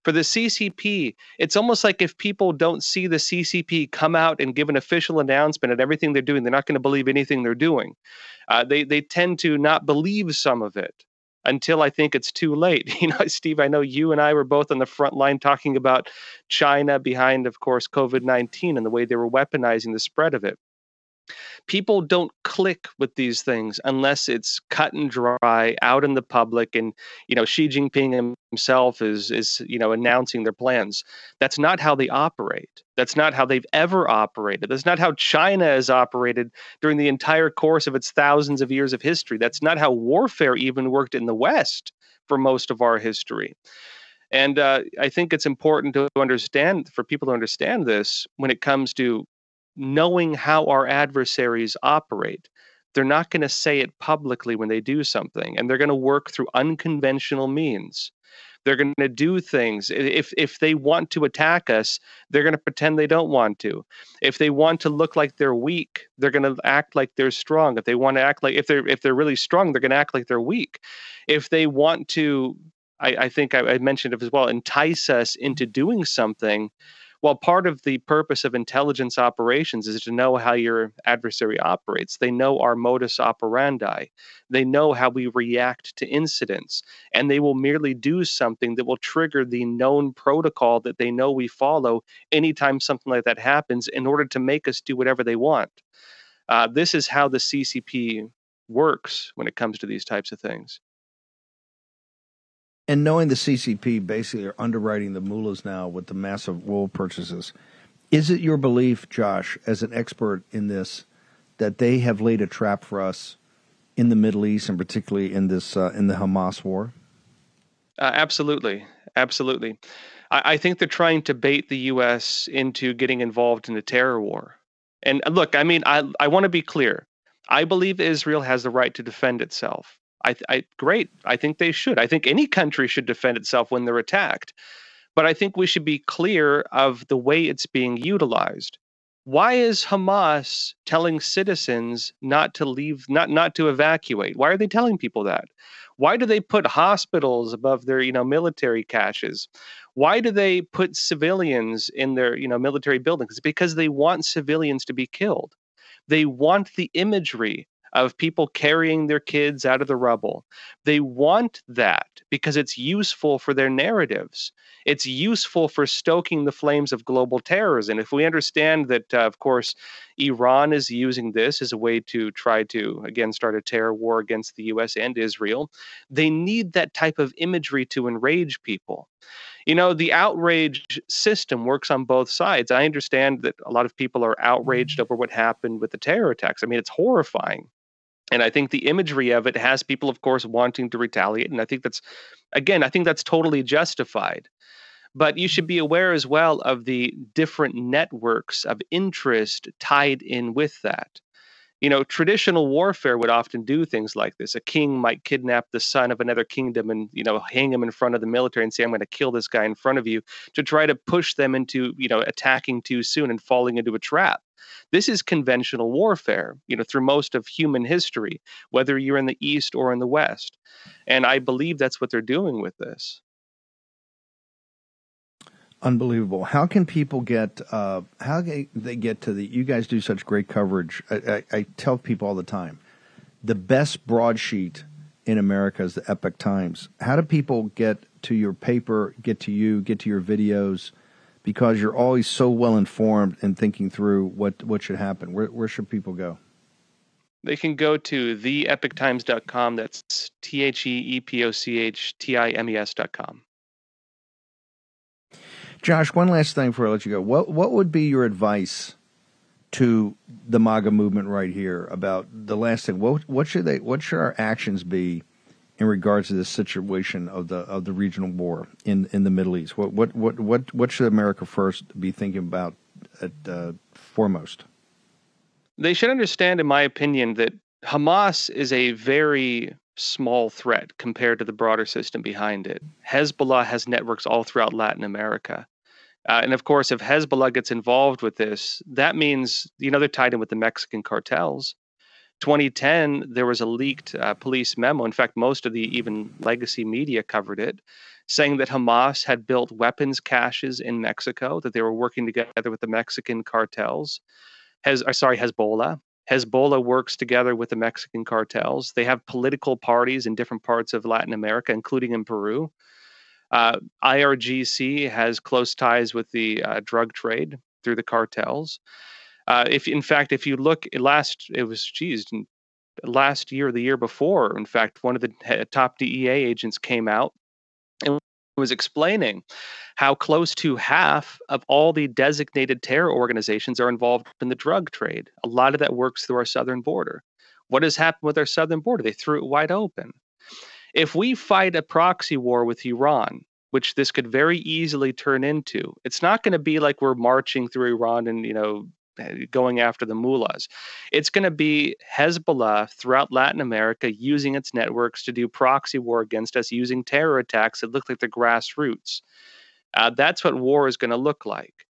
I: For the CCP, it's almost like if people don't see the CCP come out and give an official announcement at everything they're doing, they're not going to believe anything they're doing. Uh, they they tend to not believe some of it until I think it's too late. (laughs) You know, Steve, I know you and I were both on the front line talking about China behind, of course, COVID 19 and the way they were weaponizing the spread of it people don't click with these things unless it's cut and dry out in the public and you know Xi Jinping himself is is you know announcing their plans. That's not how they operate. That's not how they've ever operated. That's not how China has operated during the entire course of its thousands of years of history. That's not how warfare even worked in the west for most of our history. And uh, I think it's important to understand for people to understand this when it comes to knowing how our adversaries operate. They're not going to say it publicly when they do something, and they're going to work through unconventional means. They're going to do things. If if they want to attack us, they're going to pretend they don't want to. If they want to look like they're weak, they're going to act like they're strong. If they want to act like if they're if they're really strong, they're going to act like they're weak. If they want to, I, I think I, I mentioned it as well, entice us into doing something while part of the purpose of intelligence operations is to know how your adversary operates, they know our modus operandi. They know how we react to incidents, and they will merely do something that will trigger the known protocol that they know we follow anytime something like that happens in order to make us do whatever they want. Uh, this is how the CCP works when it comes to these types of things.
D: And knowing the CCP basically are underwriting the mullahs now with the massive wool purchases, is it your belief, Josh, as an expert in this, that they have laid a trap for us in the Middle East and particularly in this uh, in the Hamas war?
I: Uh, absolutely, absolutely. I, I think they're trying to bait the U.S. into getting involved in a terror war. And uh, look, I mean, I I want to be clear. I believe Israel has the right to defend itself. I, I great. I think they should. I think any country should defend itself when they're attacked. But I think we should be clear of the way it's being utilized. Why is Hamas telling citizens not to leave, not not to evacuate? Why are they telling people that? Why do they put hospitals above their, you know, military caches? Why do they put civilians in their, you know, military buildings? Because they want civilians to be killed. They want the imagery of people carrying their kids out of the rubble. They want that because it's useful for their narratives. It's useful for stoking the flames of global terrorism. If we understand that, uh, of course, Iran is using this as a way to try to, again, start a terror war against the US and Israel, they need that type of imagery to enrage people you know the outrage system works on both sides i understand that a lot of people are outraged over what happened with the terror attacks i mean it's horrifying and I think the imagery of it has people, of course, wanting to retaliate. And I think that's, again, I think that's totally justified. But you should be aware as well of the different networks of interest tied in with that. You know, traditional warfare would often do things like this. A king might kidnap the son of another kingdom and, you know, hang him in front of the military and say, I'm going to kill this guy in front of you to try to push them into, you know, attacking too soon and falling into a trap This is conventional warfare, you know, through most of human history, whether you're in the East or in the West. And I believe that's what they're doing with this.
D: Unbelievable. How can people get? Uh, how can they get to the? You guys do such great coverage. I, I, I tell people all the time, the best broadsheet in America is the Epoch Times. How do people get to your paper, get to you, get to your videos? Because you're always so well informed and thinking through what what should happen. Where where should people go?
I: They can go to theepochtimes.com. That's T H E E P O C H T I M E S.com.
D: Josh, one last thing before I let you go. What what would be your advice to the MAGA movement right here about the last thing? What what should they what should our actions be in regards to this situation of the of the regional war in in the Middle East? What what what what what should America first be thinking about at uh, foremost?
I: They should understand, in my opinion, that Hamas is a very small threat compared to the broader system behind it. Hezbollah has networks all throughout Latin America. Uh, and of course, if Hezbollah gets involved with this, that means, you know, they're tied in with the Mexican cartels. 2010, there was a leaked uh, police memo. In fact, most of the even legacy media covered it, saying that Hamas had built weapons caches in Mexico, that they were working together with the Mexican cartels. Hez, uh, sorry, Hezbollah. Hezbollah works together with the Mexican cartels. They have political parties in different parts of Latin America, including in Peru. Uh, IRGC has close ties with the uh, drug trade through the cartels. Uh, if in fact, if you look last, it was geez, last year, the year before, in fact, one of the top DEA agents came out and was explaining how close to half of all the designated terror organizations are involved in the drug trade. A lot of that works through our southern border. What has happened with our southern border? They threw it wide open. If we fight a proxy war with Iran, which this could very easily turn into, it's not going to be like we're marching through Iran and, you know, eh, going after the mullahs. It's going to be Hezbollah throughout Latin America using its networks to do proxy war against us, using terror attacks that look like the grassroots. Uh, that's what war is going to look like.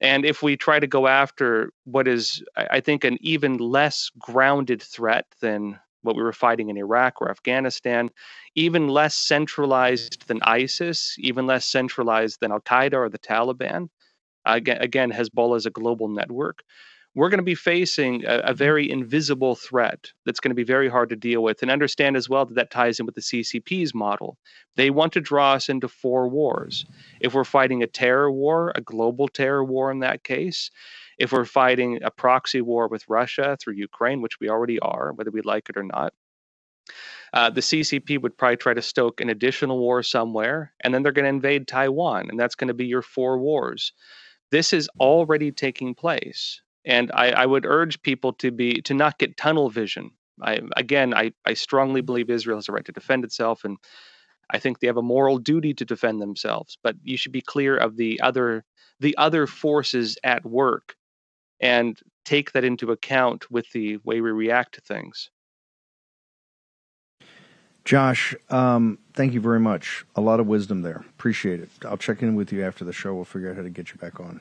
I: And if we try to go after what is, I think, an even less grounded threat than what we were fighting in Iraq or Afghanistan, even less centralized than ISIS, even less centralized than Al Qaeda or the Taliban. Again, again, Hezbollah is a global network. We're going to be facing a, a very invisible threat that's going to be very hard to deal with. And understand as well that that ties in with the CCP's model. They want to draw us into four wars. If we're fighting a terror war, a global terror war in that case, if we're fighting a proxy war with Russia through Ukraine, which we already are, whether we like it or not, uh, the CCP would probably try to stoke an additional war somewhere, and then they're going to invade Taiwan, and that's going to be your four wars. This is already taking place, and I, I would urge people to be to not get tunnel vision. I, again, I, I strongly believe Israel has a right to defend itself, and I think they have a moral duty to defend themselves. But you should be clear of the other the other forces at work and take that into account with the way we react to things.
D: Josh, um, thank you very much. A lot of wisdom there. Appreciate it. I'll check in with you after the show. We'll figure out how to get you back on.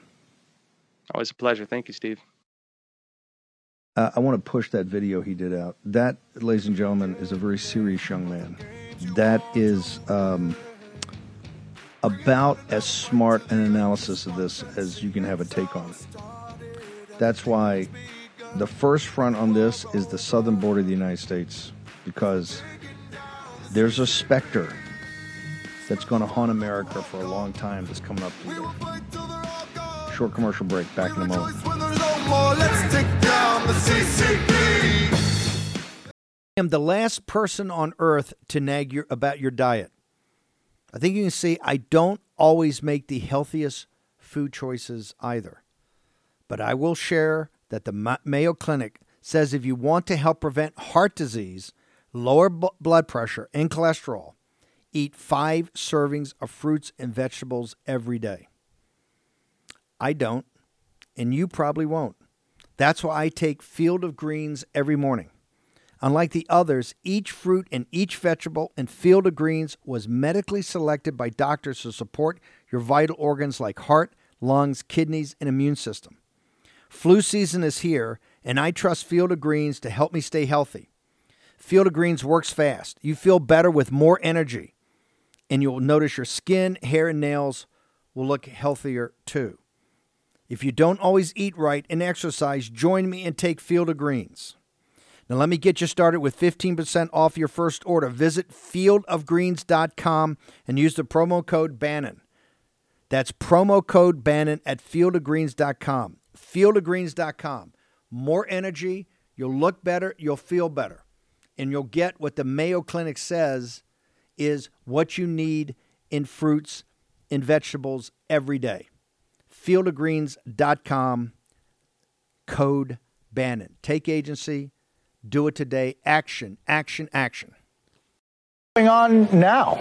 I: Always a pleasure. Thank you, Steve.
D: Uh, I want to push that video he did out. That, ladies and gentlemen, is a very serious young man. That is um, about as smart an analysis of this as you can have a take on. That's why the first front on this is the southern border of the United States because there's a specter that's going to haunt America for a long time that's coming up. Short commercial break. Back in a moment.
F: I am the last person on earth to nag your, about your diet. I think you can see I don't always make the healthiest food choices either. But I will share that the Mayo Clinic says if you want to help prevent heart disease, lower b- blood pressure, and cholesterol, eat five servings of fruits and vegetables every day. I don't, and you probably won't. That's why I take Field of Greens every morning. Unlike the others, each fruit and each vegetable in Field of Greens was medically selected by doctors to support your vital organs like heart, lungs, kidneys, and immune system. Flu season is here, and I trust Field of Greens to help me stay healthy. Field of Greens works fast. You feel better with more energy, and you'll notice your skin, hair, and nails will look healthier too. If you don't always eat right and exercise, join me and take Field of Greens. Now, let me get you started with 15% off your first order. Visit fieldofgreens.com and use the promo code Bannon. That's promo code Bannon at fieldofgreens.com. Fieldofgreens.com. More energy, you'll look better, you'll feel better, and you'll get what the Mayo Clinic says is what you need in fruits and vegetables every day. Fieldofgreens.com, code Bannon. Take agency, do it today. Action, action, action.
H: Going on now.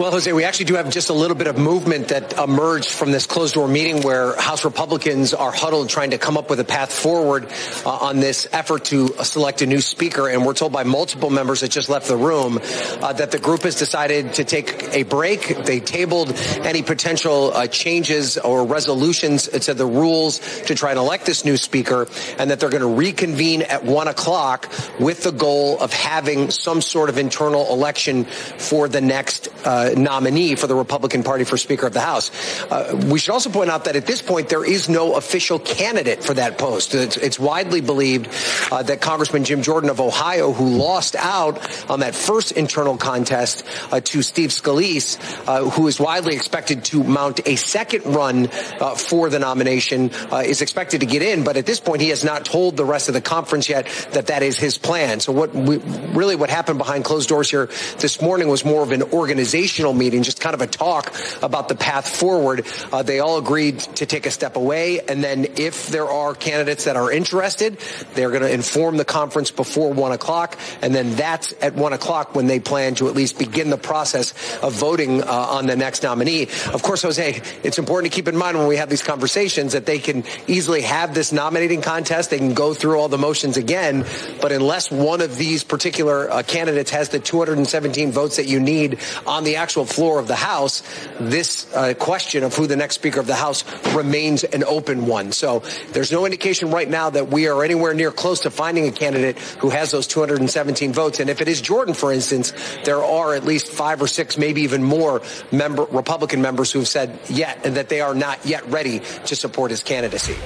J: Well, Jose, we actually do have just a little bit of movement that emerged from this closed door meeting where House Republicans are huddled trying to come up with a path forward uh, on this effort to select a new speaker. And we're told by multiple members that just left the room uh, that the group has decided to take a break. They tabled any potential uh, changes or resolutions to the rules to try and elect this new speaker and that they're going to reconvene at one o'clock with the goal of having some sort of internal election for the next uh, nominee for the Republican Party for Speaker of the House. Uh, we should also point out that at this point there is no official candidate for that post. It's, it's widely believed uh, that Congressman Jim Jordan of Ohio, who lost out on that first internal contest uh, to Steve Scalise, uh, who is widely expected to mount a second run uh, for the nomination, is expected to get in. But at this point, he has not told the rest of the conference yet that that is his plan. So what we, really what happened behind closed doors here this morning was more of an organizational meeting, just kind of a talk about the path forward. Uh, they all agreed to take a step away. And then if there are candidates that are interested, they're going to inform the conference before one o'clock. And then that's at one o'clock when they plan to at least begin the process of voting uh, on the next nominee. Of course, Jose, it's important to keep in mind when we have these conversations that they can easily have this nominating contest. They can go through all the motions again. But unless one of these particular uh, candidates has the 217 votes that you need on the actual floor of the House, this uh, question of who the next Speaker of the House remains an open one. So there's no indication right now that we are anywhere near close to finding a candidate who has those 217 votes. And if it is Jordan, for instance, there are at least five or six, maybe even more member Republican members who have said yet and that they are not yet ready to support his candidacy.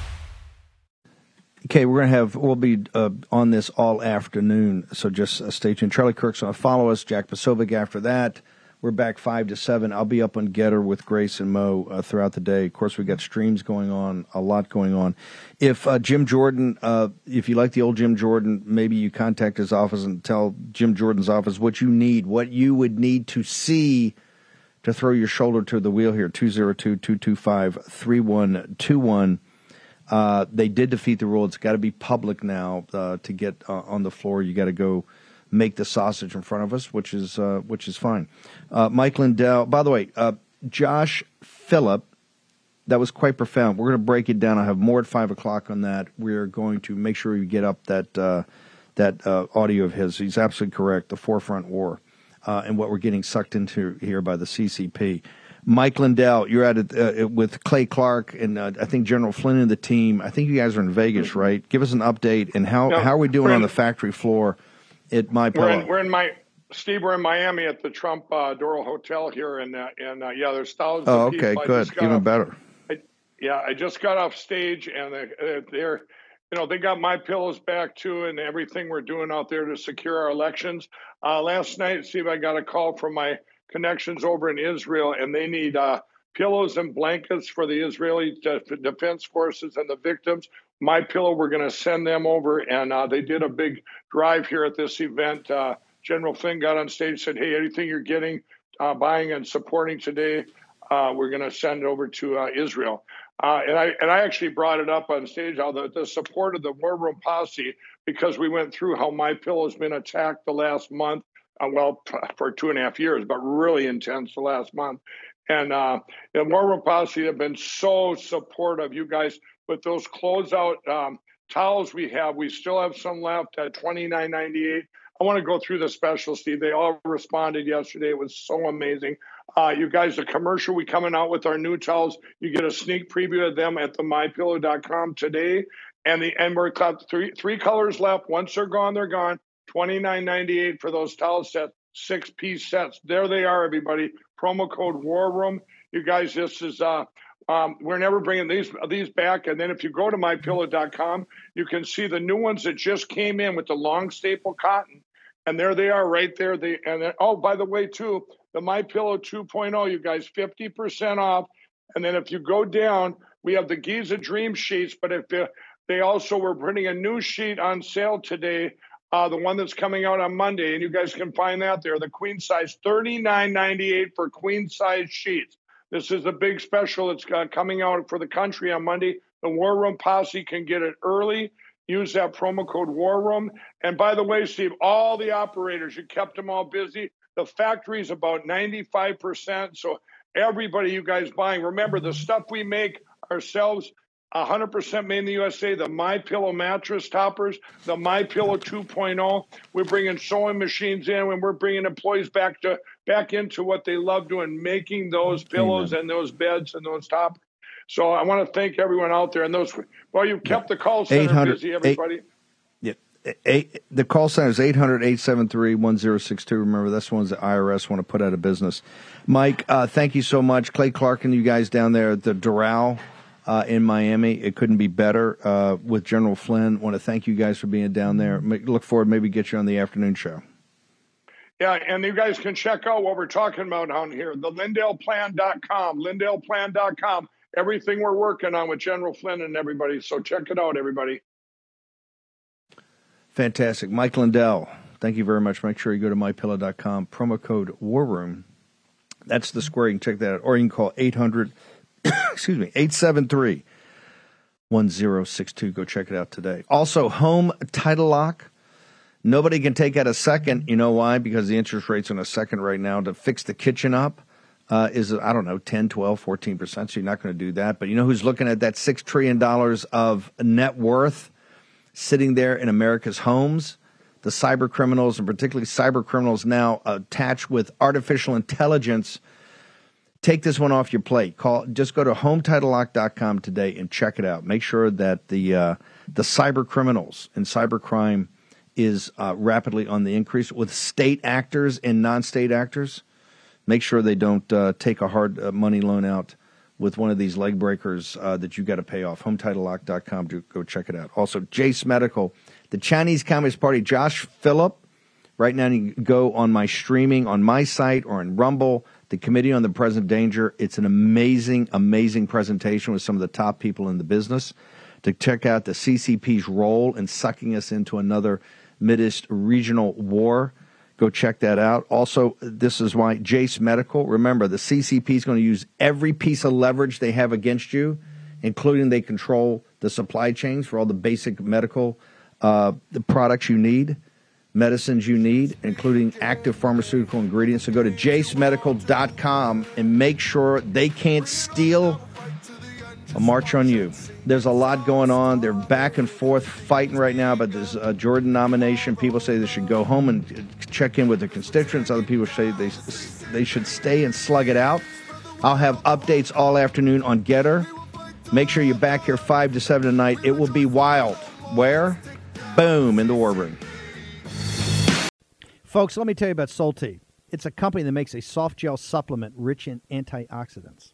D: Okay, we're going to have, we'll be uh, on this all afternoon, so just uh, stay tuned. Charlie Kirk's going to follow us, Jack Posobiec after that. We're back 5 to 7. I'll be up on Gettr with Grace and Mo uh, throughout the day. Of course, we've got streams going on, a lot going on. If uh, Jim Jordan, uh, if you like the old Jim Jordan, maybe you contact his office and tell Jim Jordan's office what you need, what you would need to see to throw your shoulder to the wheel here 202 225 3121. Uh, they did defeat the rule. It's got to be public now uh, to get uh, on the floor. You got to go make the sausage in front of us, which is uh, which is fine. Uh, Mike Lindell. By the way, uh, Josh Phillip. That was quite profound. We're going to break it down. I have more at five o'clock on that. We're going to make sure we get up that that audio of his. He's absolutely correct. The four-front war and what we're getting sucked into here by the CCP. Mike Lindell, you're at it uh, with Clay Clark and uh, I think General Flynn and the team. I think you guys are in Vegas, mm-hmm. right? Give us an update and how, no, how are we doing on the factory floor at my
K: we're in, we're in, my Steve. We're in Miami at the Trump uh, Doral Hotel here, and uh, and uh, yeah, there's thousands.
D: Oh, okay, good, even off, better.
K: I, yeah, I just got off stage, and they're, they're you know, they got my pillows back too, and everything we're doing out there to secure our elections. Uh, last night, Steve, I got a call from my connections over in Israel, and they need uh, pillows and blankets for the Israeli Defense Forces and the victims. My Pillow, we're going to send them over, and uh, they did a big drive here at this event. Uh, General Flynn got on stage, said, "Hey, anything you're getting, uh, buying, and supporting today, uh, we're going to send over to uh, Israel." and I and I actually brought it up on stage how the, the support of the War Room Posse because we went through how My Pillow has been attacked the last month uh, well, for two and a half years, but really intense the last month. And uh, the War Room Posse have been so supportive. You guys, with those closeout um, towels we have, we still have some left at twenty nine ninety eight. I want to go through the special, Steve. They all responded yesterday. It was so amazing. Uh, you guys, the commercial we coming out with our new towels. You get a sneak preview of them at the mypillow.com today. And the and we're three three colors left. Once they're gone, they're gone. Twenty nine ninety eight for those towel sets, six piece sets. There they are, everybody. Promo code War Room. You guys, this is uh, um, we're never bringing these these back. And then if you go to mypillow.com, you can see the new ones that just came in with the long staple cotton. And there they are, right there. They and then, oh, by the way, too, the My Pillow 2.0, you guys, 50% off. And then if you go down, we have the Giza Dream sheets, but if they, they also were putting a new sheet on sale today, uh, the one that's coming out on Monday, and you guys can find that there. The queen size, $39.98 for queen size sheets. This is a big special that's uh, coming out for the country on Monday. The War Room Posse can get it early. Use that promo code War Room. And by the way, Steve, all the operators, you kept them all busy. The factory is about 95%. So everybody you guys buying, remember the stuff we make ourselves 100% made in the USA. The My Pillow mattress toppers, the My Pillow 2.0. We're bringing sewing machines in, and we're bringing employees back to back into what they love doing, making those pillows Amen. and those beds and those toppers. So I want to thank everyone out there and those. Well, you've kept the call center busy, everybody. Eight,
D: Eight, the call center is 800 873 1062. Remember, that's the ones the IRS want to put out of business. Mike, uh, thank you so much. Clay Clark and you guys down there at the Doral uh, in Miami. It couldn't be better uh, with General Flynn. Want to thank you guys for being down there. Look forward maybe get you on the afternoon show.
K: Yeah, and you guys can check out what we're talking about on here. The LindellPlan.com, LindellPlan.com. Everything we're working on with General Flynn and everybody. So check it out, everybody.
D: Fantastic. Mike Lindell, thank you very much. Make sure you go to mypillow.com, promo code War Room. That's the square. You can check that out. Or you can call 800, (coughs) excuse me, 873 1062. Go check it out today. Also, home title lock. Nobody can take out a second. You know why? Because the interest rates on a second right now to fix the kitchen up uh, is, I don't know, 10, 12, 14%. So you're not going to do that. But you know who's looking at that $6 trillion of net worth? sitting there in America's homes. The cyber criminals, and particularly cyber criminals now attached with artificial intelligence. Take this one off your plate. Call just go to hometitlelock.com today and check it out. Make sure that the uh, the cyber criminals and cybercrime is uh, rapidly on the increase with state actors and non-state actors. Make sure they don't uh, take a hard uh, money loan out with one of these leg breakers uh, that you got to pay off. HomeTitleLock.com go check it out. Also, Jase Medical, the Chinese Communist Party, Josh Phillip. Right now, you can go on my streaming on my site or in Rumble. The Committee on the Present Danger. It's an amazing, amazing presentation with some of the top people in the business to check out the CCP's role in sucking us into another Mideast regional war. Go check that out. Also, this is why Jase Medical, remember, the CCP is going to use every piece of leverage they have against you, including they control the supply chains for all the basic medical uh, the products you need, medicines you need, including active pharmaceutical ingredients. So go to jasemedical.com and make sure they can't steal a march on you. There's a lot going on. They're back and forth fighting right now about this uh, Jordan nomination. People say they should go home and check in with their constituents. Other people say they they should stay and slug it out. I'll have updates all afternoon on Gettr. Make sure you're back here five to seven tonight. It will be wild. Where? Boom in the war room.
L: Folks, let me tell you about Solti. It's a company that makes a soft gel supplement rich in antioxidants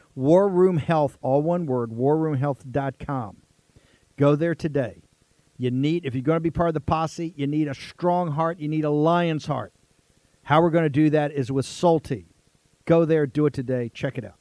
D: War Room Health, all one word, warroomhealth.com. Go there today. You need, if you're going to be part of the posse, you need a strong heart, you need a lion's heart. How we're going to do that is with Salty. Go there, do it today, check it out.